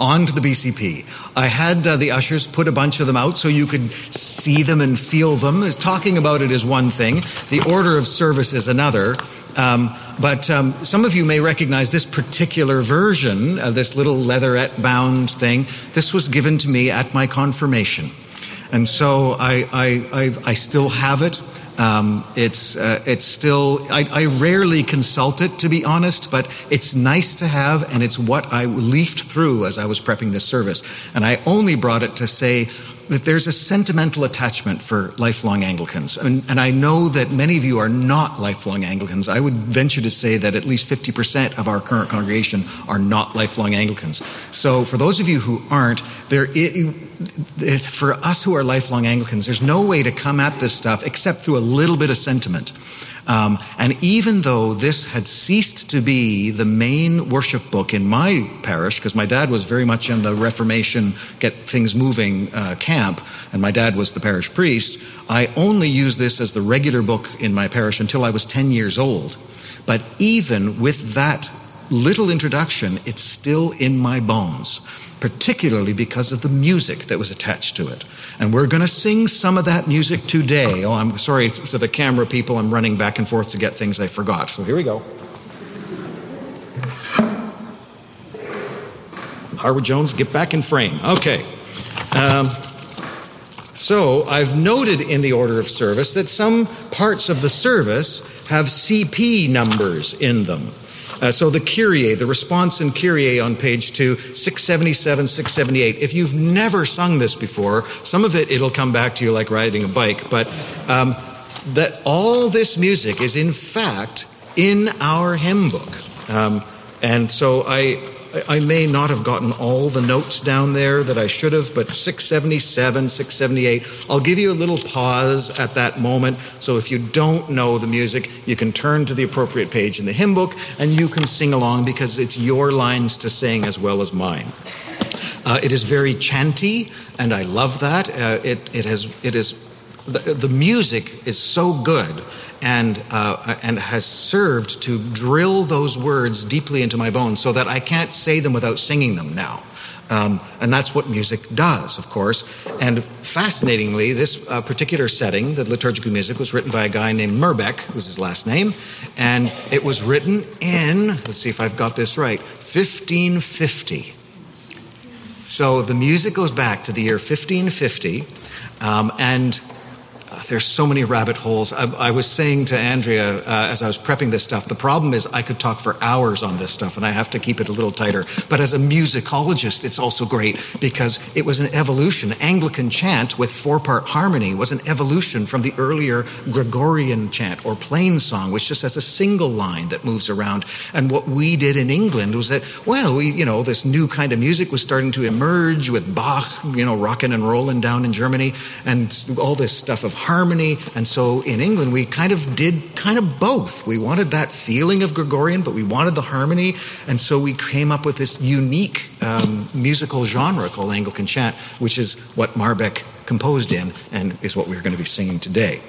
onto the BCP. I had uh, the ushers put a bunch of them out so you could see them and feel them. Talking about it is one thing, the order of service is another. Um, but um, some of you may recognize this particular version, of this little leatherette bound thing. This was given to me at my confirmation. And so I, I, I, I still have it. Um, it's uh, it's still I, I, rarely consult it to be honest, but it's nice to have, and it's what I leafed through as I was prepping this service. And I only brought it to say that there's a sentimental attachment for lifelong Anglicans. And, and, I know that many of you are not lifelong Anglicans. I would venture to say that at least 50% of our current congregation are not lifelong Anglicans. So for those of you who aren't, there, it, for us who are lifelong Anglicans, there's no way to come at this stuff except through a little bit of sentiment. Um, and even though this had ceased to be the main worship book in my parish, because my dad was very much in the Reformation, get things moving uh, camp, and my dad was the parish priest, I only used this as the regular book in my parish until I was 10 years old. But even with that little introduction, it's still in my bones particularly because of the music that was attached to it. And we're going to sing some of that music today. Oh, I'm sorry to the camera people, I'm running back and forth to get things I forgot. So here we go. Harwood Jones, get back in frame. Okay. Um, so I've noted in the order of service that some parts of the service have CP numbers in them. Uh, so the Kyrie, the response in Kyrie on page two, 677, 678. If you've never sung this before, some of it it'll come back to you like riding a bike, but um, that all this music is in fact in our hymn book. Um, and so I, I may not have gotten all the notes down there that I should have, but 677, 678. I'll give you a little pause at that moment. So if you don't know the music, you can turn to the appropriate page in the hymn book and you can sing along because it's your lines to sing as well as mine. Uh, it is very chanty, and I love that. Uh, it, it has, it is, the, the music is so good and, uh, and has served to drill those words deeply into my bones so that I can't say them without singing them now. Um, and that's what music does, of course. And fascinatingly, this uh, particular setting, the liturgical music, was written by a guy named Merbeck, was his last name, and it was written in, let's see if I've got this right, 1550. So the music goes back to the year 1550, um, and there's so many rabbit holes. I, I was saying to Andrea uh, as I was prepping this stuff, the problem is I could talk for hours on this stuff and I have to keep it a little tighter. But as a musicologist, it's also great because it was an evolution. Anglican chant with four part harmony was an evolution from the earlier Gregorian chant or plain song, which just has a single line that moves around. And what we did in England was that, well, we, you know, this new kind of music was starting to emerge with Bach, you know, rocking and rolling down in Germany and all this stuff of harmony. And so in England, we kind of did kind of both. We wanted that feeling of Gregorian, but we wanted the harmony. And so we came up with this unique um, musical genre called Anglican chant, which is what Marbeck composed in and is what we're going to be singing today.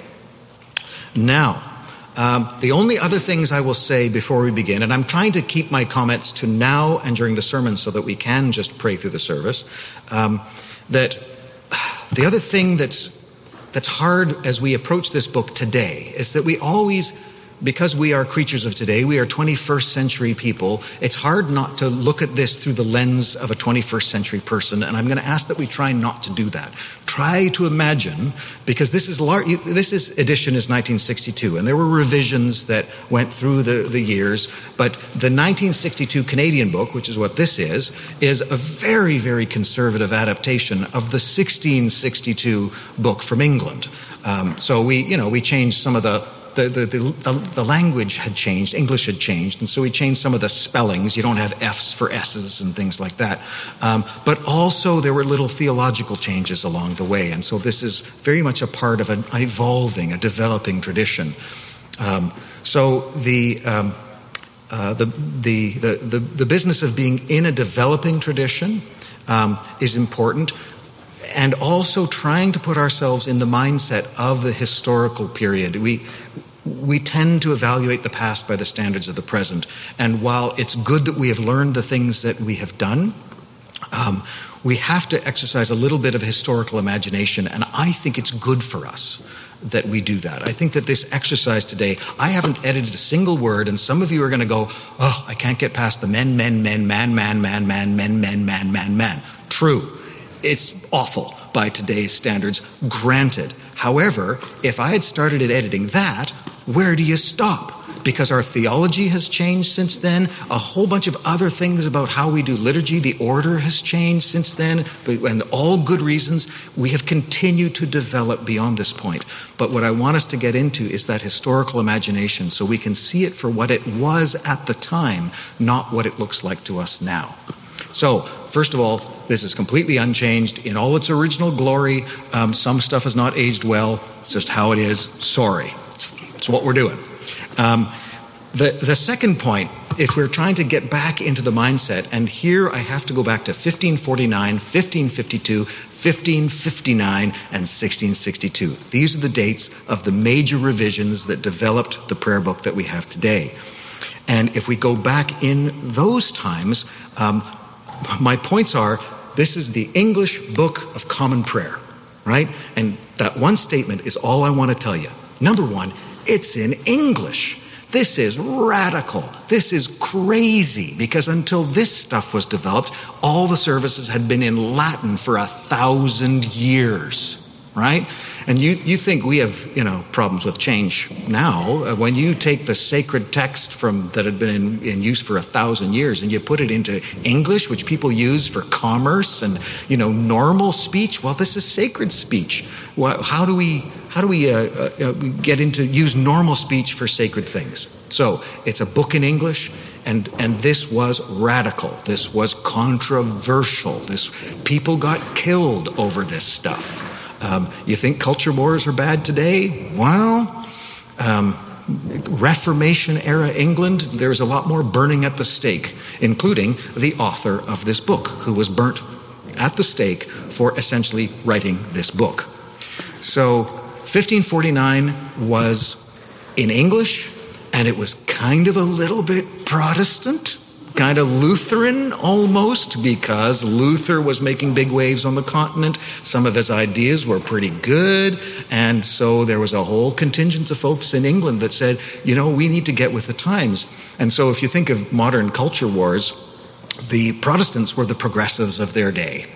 Now, um, the only other things I will say before we begin, and I'm trying to keep my comments to now and during the sermon so that we can just pray through the service, um, that the other thing that's that's hard as we approach this book today is that we always because we are creatures of today, we are 21st century people, it's hard not to look at this through the lens of a 21st century person. And I'm going to ask that we try not to do that. Try to imagine, because this is, lar- this is edition is 1962, and there were revisions that went through the, the years, but the 1962 Canadian book, which is what this is, is a very, very conservative adaptation of the 1662 book from England. Um, so we, you know, we changed some of the the, the, the, the, language had changed, English had changed, and so we changed some of the spellings. You don't have F's for S's and things like that. Um, but also there were little theological changes along the way, and so this is very much a part of an evolving, a developing tradition. Um, so the, um, uh, the, the, the, the, business of being in a developing tradition um, is important and also trying to put ourselves in the mindset of the historical period. We, we tend to evaluate the past by the standards of the present. And while it's good that we have learned the things that we have done, Um, we have to exercise a little bit of historical imagination, and I think it's good for us that we do that. I think that this exercise today, I haven't edited a single word, and some of you are going to go, oh, I can't get past the men, men, men, man, man, man, man, men, men, man, man, man. True. It's awful by today's standards, granted. However, if I had started at editing that, where do you stop? because our theology has changed since then. A whole bunch of other things about how we do liturgy, the order has changed since then, and all good reasons. We have continued to develop beyond this point. But what I want us to get into is that historical imagination so we can see it for what it was at the time, not what it looks like to us now. So, first of all, this is completely unchanged in all its original glory. Um, some stuff has not aged well. It's just how it is. Sorry. It's what we're doing. Um, the, the second point, if we're trying to get back into the mindset, and here I have to go back to 1549, 1552, 1559, and 1662. These are the dates of the major revisions that developed the prayer book that we have today. And if we go back in those times, um, my points are this is the English Book of Common Prayer, right? And that one statement is all I want to tell you. Number one, it's in English. This is radical. This is crazy because until this stuff was developed, all the services had been in Latin for a thousand years, right? And you, you think we have, you know, problems with change now. Uh, when you take the sacred text from that had been in, in, use for a thousand years and you put it into English, which people use for commerce and, you know, normal speech, well, this is sacred speech. Well, how do we how do we uh, uh, uh, get into use normal speech for sacred things? So it's a book in English, and and this was radical. This was controversial. This people got killed over this stuff. Um, you think culture wars are bad today? Well. Um, Reformation era England, there's a lot more burning at the stake, including the author of this book, who was burnt at the stake for essentially writing this book. So 1549 was in English, and it was kind of a little bit Protestant, kind of Lutheran almost, because Luther was making big waves on the continent. Some of his ideas were pretty good, and so there was a whole contingent of folks in England that said, you know, we need to get with the times. And so if you think of modern culture wars, the Protestants were the progressives of their day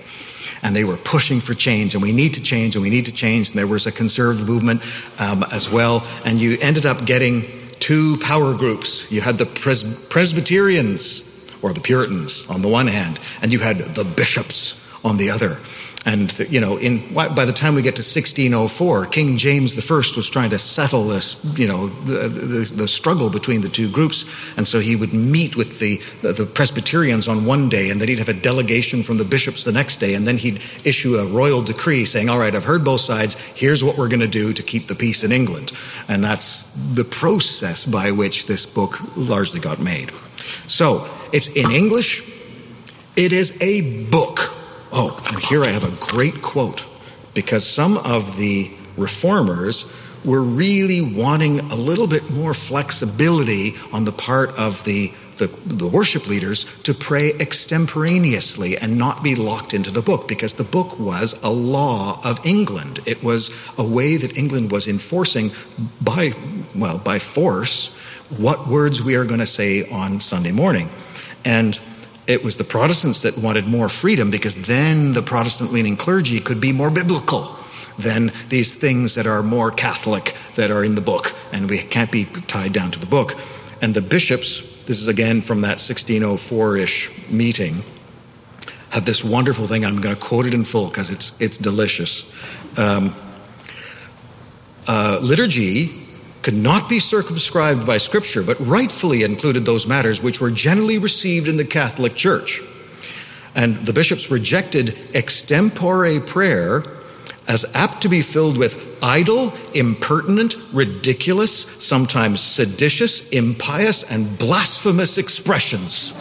and they were pushing for change, and we need to change, and we need to change. And there was a conservative movement um, as well, and you ended up getting two power groups. You had the Pres- Presbyterians or the Puritans on the one hand, and you had the bishops on the other. And, you know, in, by the time we get to 1604, King James I was trying to settle this, you know, the, the, the struggle between the two groups. And so he would meet with the, the Presbyterians on one day, and then he'd have a delegation from the bishops the next day, and then he'd issue a royal decree saying, all right, I've heard both sides. Here's what we're going to do to keep the peace in England. And that's the process by which this book largely got made. So it's in English. It is a book. Oh, and here I have a great quote because some of the reformers were really wanting a little bit more flexibility on the part of the, the, the, worship leaders to pray extemporaneously and not be locked into the book because the book was a law of England. It was a way that England was enforcing by, well, by force what words we are going to say on Sunday morning. And it was the Protestants that wanted more freedom because then the Protestant leaning clergy could be more biblical than these things that are more Catholic that are in the book, and we can't be tied down to the book. And the bishops, this is again from that 1604 ish meeting, have this wonderful thing. I'm going to quote it in full because it's, it's delicious. Um, uh, liturgy could not be circumscribed by Scripture, but rightfully included those matters which were generally received in the Catholic Church. And the bishops rejected extempore prayer as apt to be filled with idle, impertinent, ridiculous, sometimes seditious, impious, and blasphemous expressions.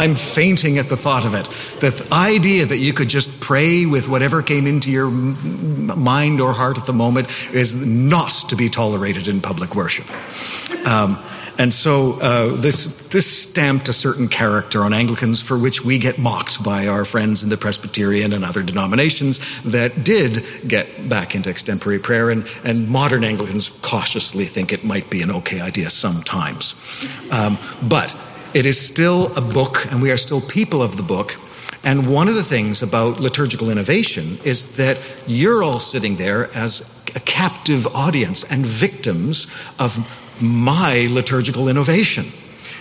I'm fainting at the thought of it. The idea that you could just pray with whatever came into your mind or heart at the moment is not to be tolerated in public worship. Um, and so uh, this this stamped a certain character on Anglicans for which we get mocked by our friends in the Presbyterian and other denominations that did get back into extempore prayer, and, and modern Anglicans cautiously think it might be an okay idea sometimes. Um, but it is still a book, and we are still people of the book. And one of the things about liturgical innovation is that you're all sitting there as a captive audience and victims of my liturgical innovation.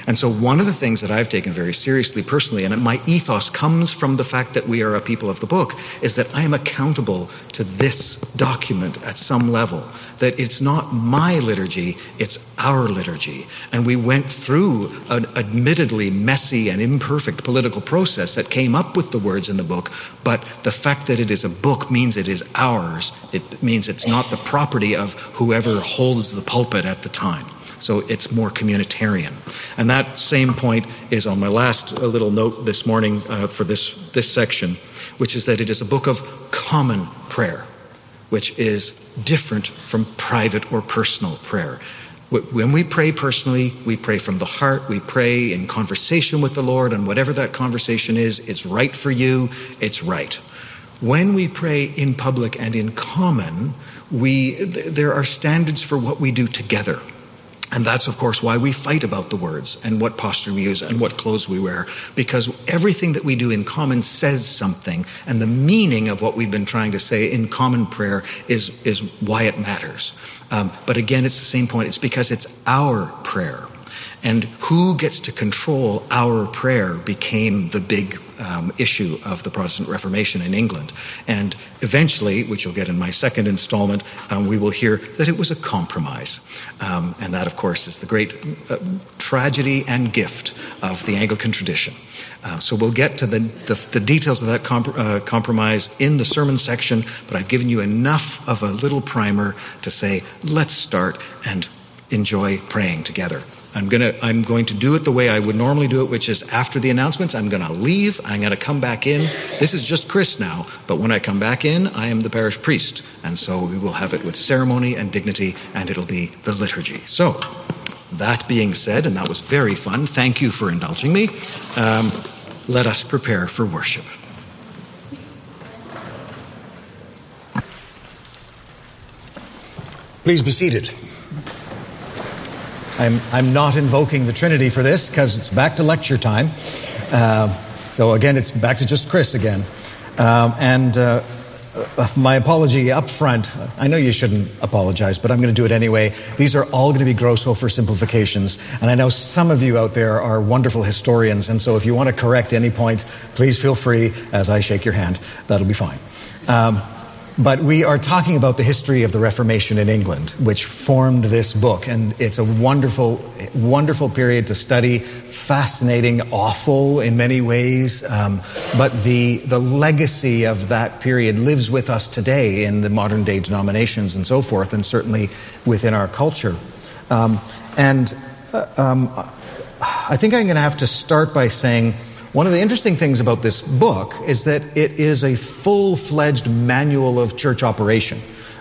And so, one of the things that I've taken very seriously personally, and my ethos comes from the fact that we are a people of the book, is that I am accountable to this document at some level. That it's not my liturgy, it's our liturgy. And we went through an admittedly messy and imperfect political process that came up with the words in the book, but the fact that it is a book means it is ours. It means it's not the property of whoever holds the pulpit at the time. So it's more communitarian. And that same point is on my last uh, little note this morning uh, for this, this section, which is that it is a book of common prayer, which is different from private or personal prayer. When we pray personally, we pray from the heart. We pray in conversation with the Lord, and whatever that conversation is, it's right for you, it's right. When we pray in public and in common, we, there are standards for what we do together. And that's, of course, why we fight about the words and what posture we use and what clothes we wear, because everything that we do in common says something, and the meaning of what we've been trying to say in common prayer is, is why it matters. Um, but again, it's the same point. It's because it's our prayer. And who gets to control our prayer became the big um, issue of the Protestant Reformation in England. And eventually, which you'll get in my second installment, um, we will hear that it was a compromise. Um, and that, of course, is the great uh, tragedy and gift of the Anglican tradition. Uh, so we'll get to the, the, the details of that comp- uh, compromise in the sermon section, but I've given you enough of a little primer to say, let's start and enjoy praying together. I'm gonna I'm going to do it the way I would normally do it, which is after the announcements, I'm gonna leave, I'm gonna come back in. This is just Chris now, but when I come back in, I am the parish priest. And so we will have it with ceremony and dignity, and it'll be the liturgy. So that being said, and that was very fun, thank you for indulging me. Um, let us prepare for worship. Please be seated. I'm, I'm not invoking the Trinity for this because it's back to lecture time. Uh, so again, it's back to just Chris again. Um, and uh, uh, my apology up front. I know you shouldn't apologize, but I'm going to do it anyway. These are all going to be gross oversimplifications. And I know some of you out there are wonderful historians. And so if you want to correct any point, please feel free as I shake your hand. That'll be fine. Um, but we are talking about the history of the Reformation in England, which formed this book. And it's a wonderful, wonderful period to study, fascinating, awful in many ways. Um, but the, the legacy of that period lives with us today in the modern day denominations and so forth, and certainly within our culture. Um, and uh, um, I think I'm going to have to start by saying, one of the interesting things about this book is that it is a full fledged manual of church operation.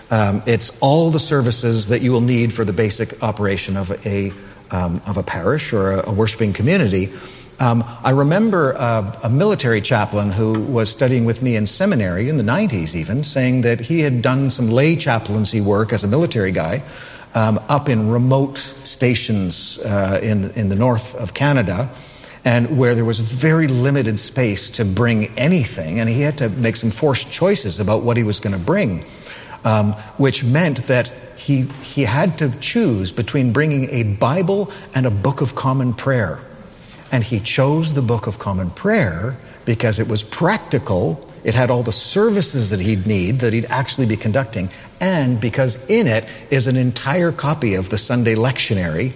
Um, it's all the services that you will need for the basic operation of a, um, of a parish or a, a worshiping community. Um, I remember uh, a military chaplain who was studying with me in seminary in the 90s, even, saying that he had done some lay chaplaincy work as a military guy um, up in remote stations uh, in, in the north of Canada and where there was very limited space to bring anything, and he had to make some forced choices about what he was going to bring, um, which meant that he, he had to choose between bringing a Bible and a Book of Common Prayer. And he chose the Book of Common Prayer because it was practical. It had all the services that he'd need, that he'd actually be conducting, and because in it is an entire copy of the Sunday lectionary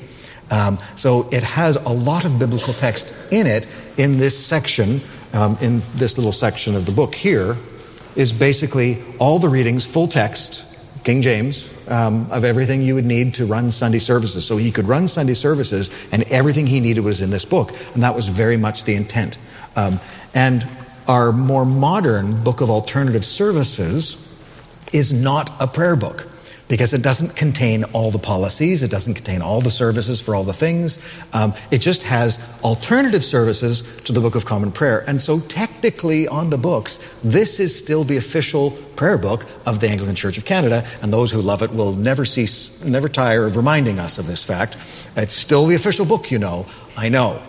um, so it has a lot of biblical text in it. In this section, um, in this little section of the book here, is basically all the readings, full text, King James, um, of everything you would need to run Sunday services. So he could run Sunday services, and everything he needed was in this book. And that was very much the intent. Um, and our more modern book of alternative services is not a prayer book because it doesn't contain all the policies, it doesn't contain all the services for all the things. Um, it just has alternative services to the Book of Common Prayer. And so, technically, on the books, this is still the official prayer book of the Anglican Church of Canada, and those who love it will never cease, never tire of reminding us of this fact. It's still the official book, you know. I know.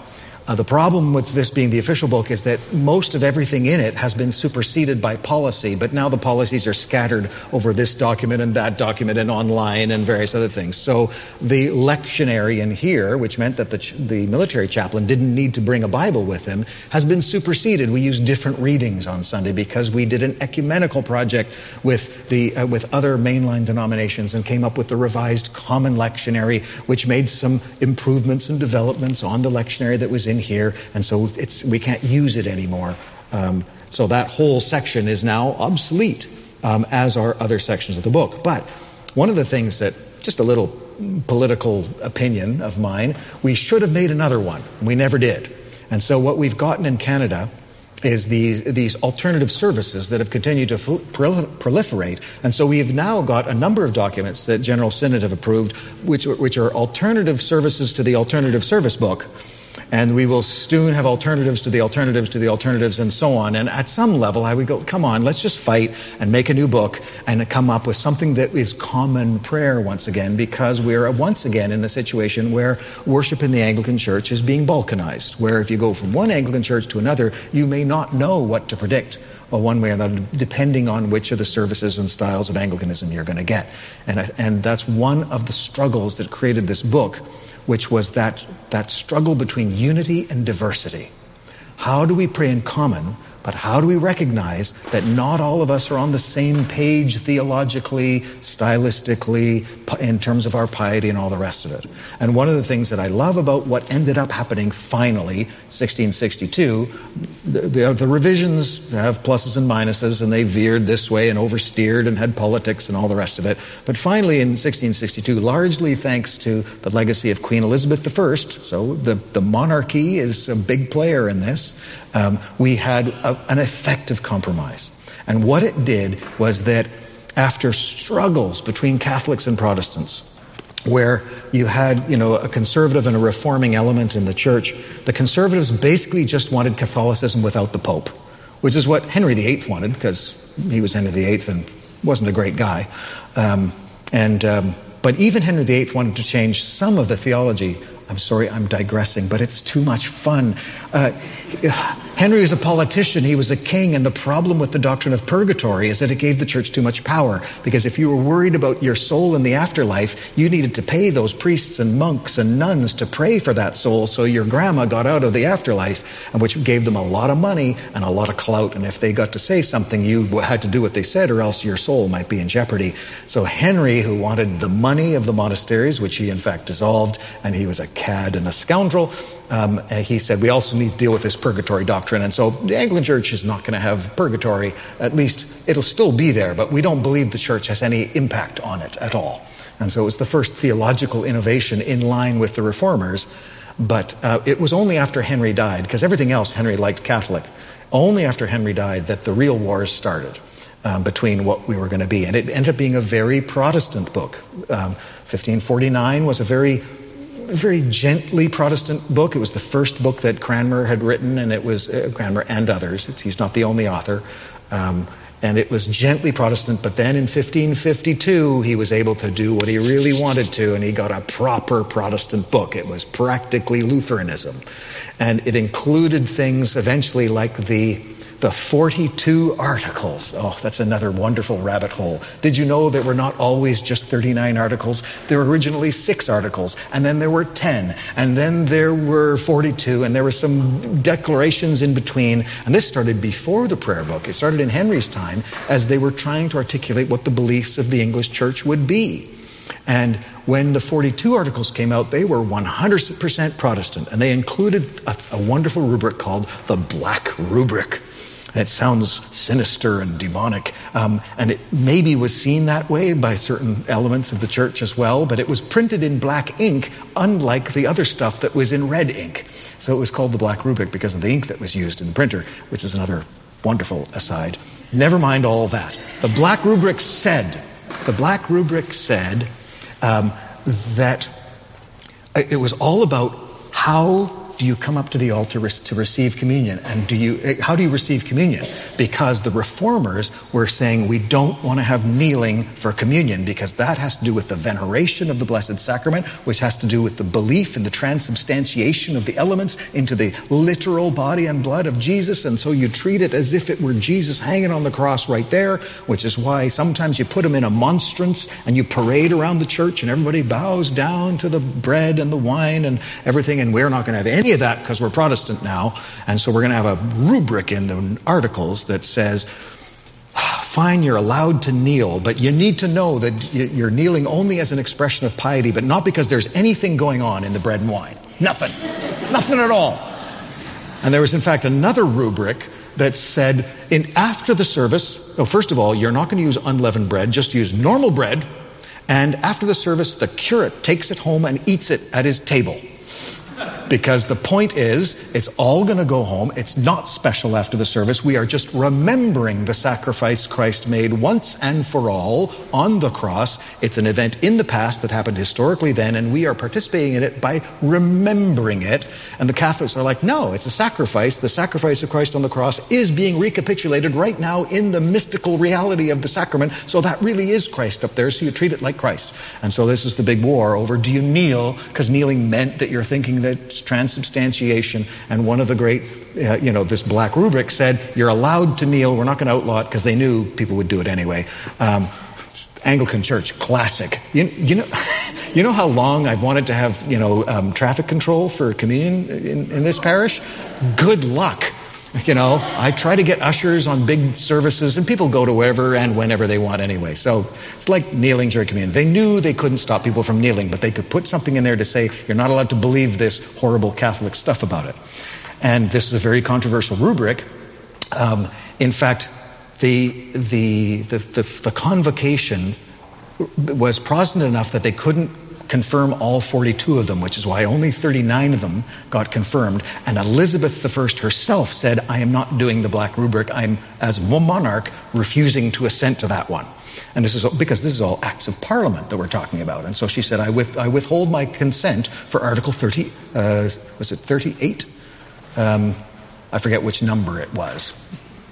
Uh, the problem with this being the official book is that most of everything in it has been superseded by policy, but now the policies are scattered over this document and that document and online and various other things. So the lectionary in here, which meant that the, ch- the military chaplain didn't need to bring a Bible with him, has been superseded. We use different readings on Sunday because we did an ecumenical project with, the, uh, with other mainline denominations and came up with the revised common lectionary, which made some improvements and developments on the lectionary that was in in here, and so we can't use it anymore. Um, so that whole section is now obsolete, um, as are other sections of the book. But one of the things that, just a little political opinion of mine, we should have made another one. We never did. And so what we've gotten in Canada is these, these alternative services that have continued to proliferate. And so we've now got a number of documents that General Synod have approved, which, which are alternative services to the alternative service book and we will soon have alternatives to the alternatives to the alternatives and so on. And at some level, I would go, come on, let's just fight and make a new book and come up with something that is common prayer once again, because we're once again in the situation where worship in the Anglican Church is being balkanized, where if you go from one Anglican church to another, you may not know what to predict one way or another, depending on which of the services and styles of Anglicanism you're going to get. And, and that's one of the struggles that created this book which was that, that struggle between unity and diversity. How do we pray in common but how do we recognize that not all of us are on the same page theologically, stylistically, in terms of our piety and all the rest of it? And one of the things that I love about what ended up happening finally, 1662, the, the, the revisions have pluses and minuses, and they veered this way and oversteered and had politics and all the rest of it. But finally, in 1662, largely thanks to the legacy of Queen Elizabeth I, so the, the monarchy is a big player in this, um, we had a, an effective compromise. And what it did was that after struggles between Catholics and Protestants, where you had, you know, a conservative and a reforming element in the church, the conservatives basically just wanted Catholicism without the Pope, which is what Henry VIII wanted, because he was Henry VIII and wasn't a great guy. Um, and um, but even Henry VIII wanted to change some of the theology I'm sorry, I'm digressing, but it's too much fun. Uh, Henry was a politician, he was a king, and the problem with the doctrine of purgatory is that it gave the church too much power. Because if you were worried about your soul in the afterlife, you needed to pay those priests and monks and nuns to pray for that soul so your grandma got out of the afterlife, and which gave them a lot of money and a lot of clout. And if they got to say something, you had to do what they said, or else your soul might be in jeopardy. So Henry, who wanted the money of the monasteries, which he in fact dissolved, and he was a cad and a scoundrel, um, he said, We also need to deal with this purgatory doctrine. And so the Anglican Church is not going to have purgatory. At least it'll still be there, but we don't believe the church has any impact on it at all. And so it was the first theological innovation in line with the reformers. But uh, it was only after Henry died, because everything else Henry liked Catholic, only after Henry died that the real wars started. Um, between what we were going to be. And it ended up being a very Protestant book. Um, 1549 was a very very gently Protestant book. It was the first book that Cranmer had written, and it was uh, Cranmer and others. He's not the only author. Um, and it was gently Protestant, but then in 1552, he was able to do what he really wanted to, and he got a proper Protestant book. It was practically Lutheranism. And it included things eventually like the the 42 articles. Oh, that's another wonderful rabbit hole. Did you know there were not always just 39 articles? There were originally six articles, and then there were 10, and then there were 42, and there were some declarations in between. And this started before the prayer book. It started in Henry's time as they were trying to articulate what the beliefs of the English church would be. And when the 42 articles came out, they were 100% Protestant, and they included a, a wonderful rubric called the Black Rubric. And it sounds sinister and demonic. Um, and it maybe was seen that way by certain elements of the church as well, but it was printed in black ink, unlike the other stuff that was in red ink. So it was called the Black Rubric because of the ink that was used in the printer, which is another wonderful aside. Never mind all that. The Black Rubric said the black rubric said um, that it was all about how do you come up to the altar to receive communion? And do you, eh, how do you receive communion? Because the reformers were saying we don't want to have kneeling for communion because that has to do with the veneration of the Blessed Sacrament, which has to do with the belief in the transubstantiation of the elements into the literal body and blood of Jesus. And so you treat it as if it were Jesus hanging on the cross right there, which is why sometimes you put him in a monstrance and you parade around the church and everybody bows down to the bread and the wine and everything. And we're not going to have any any of that because we're Protestant now. And so we're going to have a rubric in the articles that says, fine, you're allowed to kneel, but you need to know that you're kneeling only as an expression of piety, but not because there's anything going on in the bread and wine. Nothing. Nothing at all. And there was, in fact, another rubric that said, in after the service, oh, first of all, you're not going to use unleavened bread, just use normal bread. And after the service, the curate takes it home and eats it at his table because the point is, it's all going to go home. It's not special after the service. We are just remembering the sacrifice Christ made once and for all on the cross. It's an event in the past that happened historically then, and we are participating in it by remembering it. And the Catholics are like, no, it's a sacrifice. The sacrifice of Christ on the cross is being recapitulated right now in the mystical reality of the sacrament. So that really is Christ up there, so you treat it like Christ. And so this is the big war over do you kneel? Because kneeling meant that you're thinking that transubstantiation. And one of the great, uh, you know, this black rubric said, you're allowed to kneel. We're not going to outlaw it because they knew people would do it anyway. Um, Anglican Church, classic. You, you, know, you know how long I've wanted to have, you know, um, traffic control for communion in, in this parish? Good luck. You know, I try to get ushers on big services, and people go to wherever and whenever they want anyway. So it's like kneeling during communion. They knew they couldn't stop people from kneeling, but they could put something in there to say, you're not allowed to believe this horrible Catholic stuff about it. And this is a very controversial rubric. Um, in fact, the, the, the, the, the convocation was Protestant enough that they couldn't confirm all 42 of them, which is why only 39 of them got confirmed. And Elizabeth I herself said, I am not doing the Black Rubric. I'm, as monarch, refusing to assent to that one. And this is because this is all acts of parliament that we're talking about. And so she said, I, with, I withhold my consent for Article 30, uh, was it 38? Um, I forget which number it was.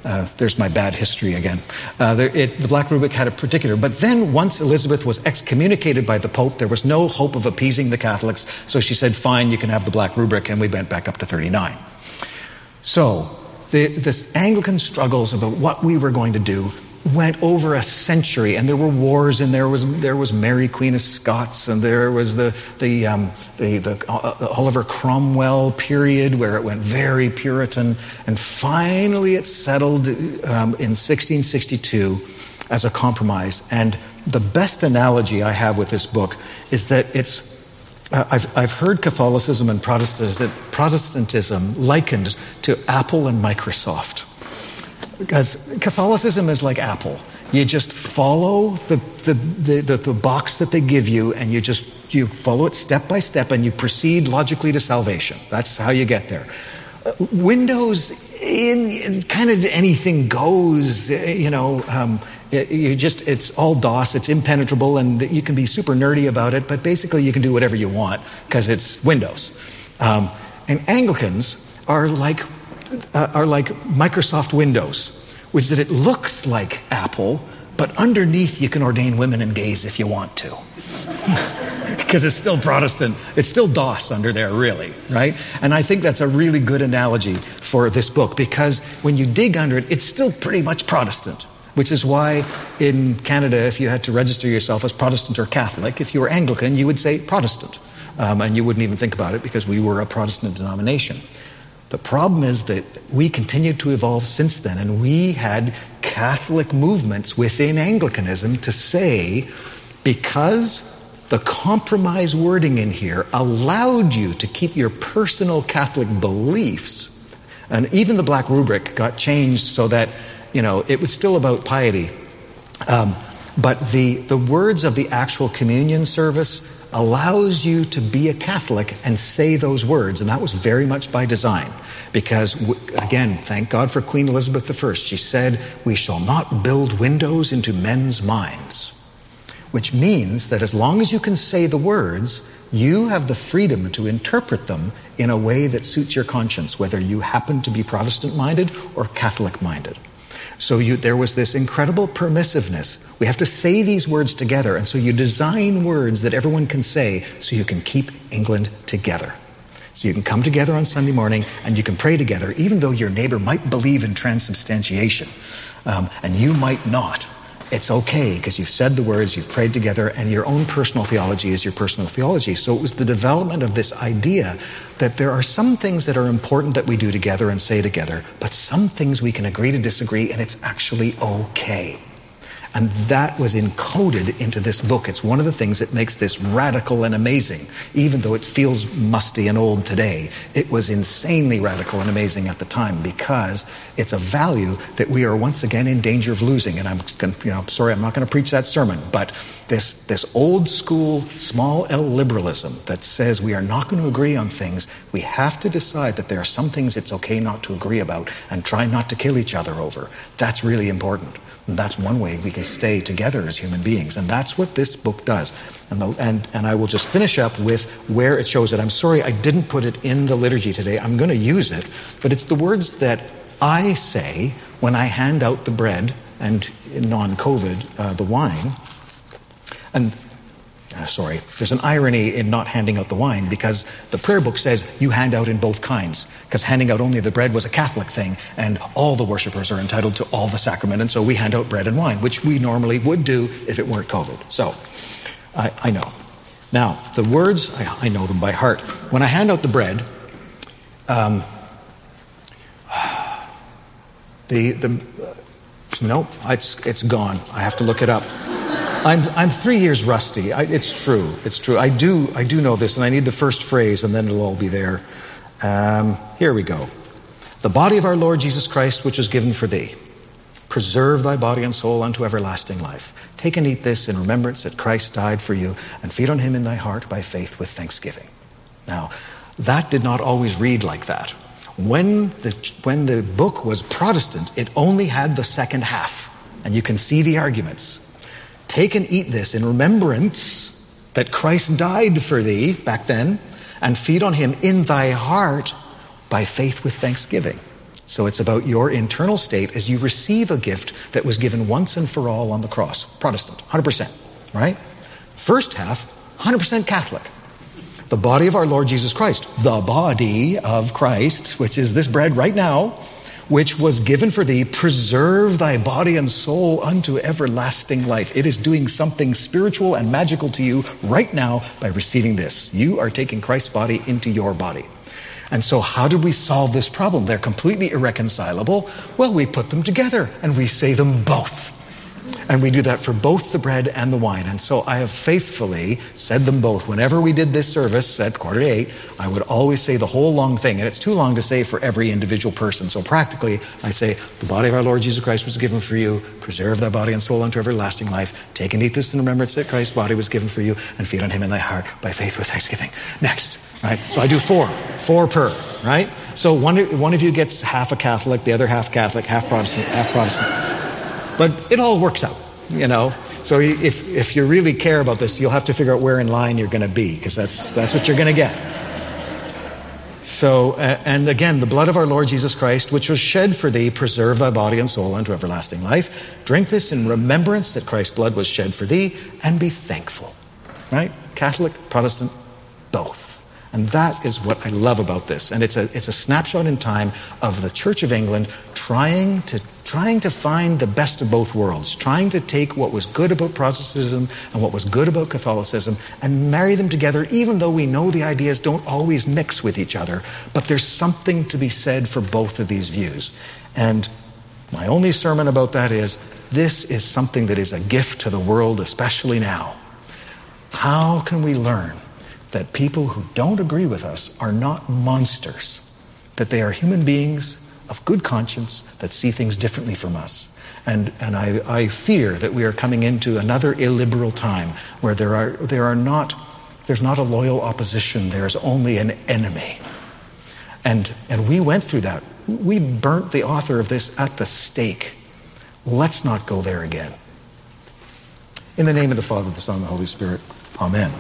Uh, there's my bad history again. Uh, there, it, the Black Rubric had a particular, but then once Elizabeth was excommunicated by the Pope, there was no hope of appeasing the Catholics. So she said, "Fine, you can have the Black Rubric," and we went back up to 39. So the, this Anglican struggles about what we were going to do went over a century, and there were wars, and there was there was Mary Queen of Scots, and there was the the um, the, the uh, Oliver Cromwell period where it went very Puritan, and finally it settled um, in 1662 as a compromise. And the best analogy I have with this book is that it's uh, I've, I've heard Catholicism and Protestantism likened to Apple and Microsoft. Because Catholicism is like Apple. You just follow the, the, the, the, the box that they give you and you just you follow it step by step and you proceed logically to salvation. That's how you get there. Uh, Windows, in, in, kind of anything goes, uh, you know. Um, you just it's all DOS, it's impenetrable, and you can be super nerdy about it. But basically, you can do whatever you want because it's Windows. Um, and Anglicans are like uh, are like Microsoft Windows, which is that it looks like Apple, but underneath you can ordain women and gays if you want to. Because it's still Protestant. It's still DOS under there, really, right? And I think that's a really good analogy for this book because when you dig under it, it's still pretty much Protestant. Which is why in Canada, if you had to register yourself as Protestant or Catholic, if you were Anglican, you would say Protestant. Um, and you wouldn't even think about it because we were a Protestant denomination. The problem is that we continued to evolve since then, and we had Catholic movements within Anglicanism to say, because the compromise wording in here allowed you to keep your personal Catholic beliefs, and even the black rubric got changed so that, you know, it was still about piety. Um, but the, the words of the actual communion service allows you to be a Catholic and say those words. And that was very much by design. Because, again, thank God for Queen Elizabeth I. She said, We shall not build windows into men's minds. which means that as long as you can say the words, you have the freedom to interpret them in a way that suits your conscience, whether you happen to be Protestant minded or Catholic minded. So you, there was this incredible permissiveness. We have to say these words together, and so you design words that everyone can say so you can keep England together. So you can come together on Sunday morning and you can pray together, even though your neighbor might believe in transubstantiation um, and you might not. It's okay because you've said the words, you've prayed together, and your own personal theology is your personal theology. So it was the development of this idea that there are some things that are important that we do together and say together, but some things we can agree to disagree, and it's actually okay. And that was encoded into this book. It's one of the things that makes this radical and amazing. Even though it feels musty and old today, it was insanely radical and amazing at the time because it's a value that we are once again in danger of losing. And I'm, you know, sorry, I'm not going to preach that sermon, but this, this old school small L liberalism that says we are not going to agree on things, we have to decide that there are some things it's okay not to agree about and try not to kill each other over. That's really important. And that's one way we can stay together as human beings. And that's what this book does. And, the, and, and I will just finish up with where it shows it. I'm sorry I didn't put it in the liturgy today. I'm going to use it. But it's the words that I say when I hand out the bread and non COVID, uh, the wine. And uh, sorry, there's an irony in not handing out the wine because the prayer book says you hand out in both kinds. Because handing out only the bread was a Catholic thing, and all the worshippers are entitled to all the sacrament, and so we hand out bread and wine, which we normally would do if it weren't COVID. So, I, I know. Now, the words, I, I, know them by heart. When I hand out the bread, um, the, the, uh, nope, it's, it's gone. I have to look it up. I'm, I'm three years rusty. I, it's true. It's true. I do, I do know this, and I need the first phrase, and then it'll all be there. Um, here we go. The body of our Lord Jesus Christ, which is given for thee. Preserve thy body and soul unto everlasting life. Take and eat this in remembrance that Christ died for you, and feed on him in thy heart by faith with thanksgiving. Now, that did not always read like that. When the, when the book was Protestant, it only had the second half. And you can see the arguments. Take and eat this in remembrance that Christ died for thee back then, and feed on him in thy heart by faith with thanksgiving. So it's about your internal state as you receive a gift that was given once and for all on the cross. Protestant, 100%, right? First half, 100% Catholic. The body of our Lord Jesus Christ, the body of Christ, which is this bread right now, which was given for thee, preserve thy body and soul unto everlasting life. It is doing something spiritual and magical to you right now by receiving this. You are taking Christ's body into your body. And so, how do we solve this problem? They're completely irreconcilable. Well, we put them together and we say them both. And we do that for both the bread and the wine. And so I have faithfully said them both. Whenever we did this service at quarter to eight, I would always say the whole long thing. And it's too long to say for every individual person. So practically, I say, the body of our Lord Jesus Christ was given for you. Preserve thy body and soul unto everlasting life. Take and eat this in remembrance that Christ's body was given for you and feed on him in thy heart by faith with thanksgiving. Next. Right? So I do four. Four per. Right? So one, one of you gets half a Catholic, the other half Catholic, half Protestant, half Protestant. But it all works out, you know. So if, if you really care about this, you'll have to figure out where in line you're going to be, because that's, that's what you're going to get. So, and again, the blood of our Lord Jesus Christ, which was shed for thee, preserve thy body and soul unto everlasting life. Drink this in remembrance that Christ's blood was shed for thee, and be thankful. Right? Catholic, Protestant, both. And that is what I love about this. And it's a, it's a snapshot in time of the Church of England trying to, trying to find the best of both worlds, trying to take what was good about Protestantism and what was good about Catholicism and marry them together, even though we know the ideas don't always mix with each other. But there's something to be said for both of these views. And my only sermon about that is this is something that is a gift to the world, especially now. How can we learn that people who don't agree with us are not monsters, that they are human beings of good conscience that see things differently from us. And, and I, I fear that we are coming into another illiberal time where there are, there are not, there's not a loyal opposition, there's only an enemy. And, and we went through that. We burnt the author of this at the stake. Let's not go there again. In the name of the Father, the Son, and the Holy Spirit. Amen.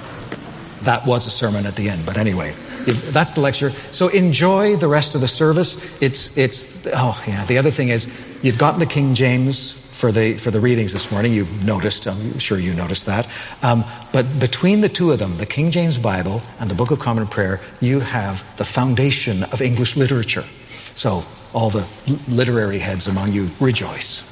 That was a sermon at the end, but anyway, that's the lecture. So enjoy the rest of the service. It's, it's, oh yeah, the other thing is, you've gotten the King James for the, for the readings this morning. You noticed, I'm sure you noticed that. Um, but between the two of them, the King James Bible and the Book of Common Prayer, you have the foundation of English literature. So all the literary heads among you rejoice.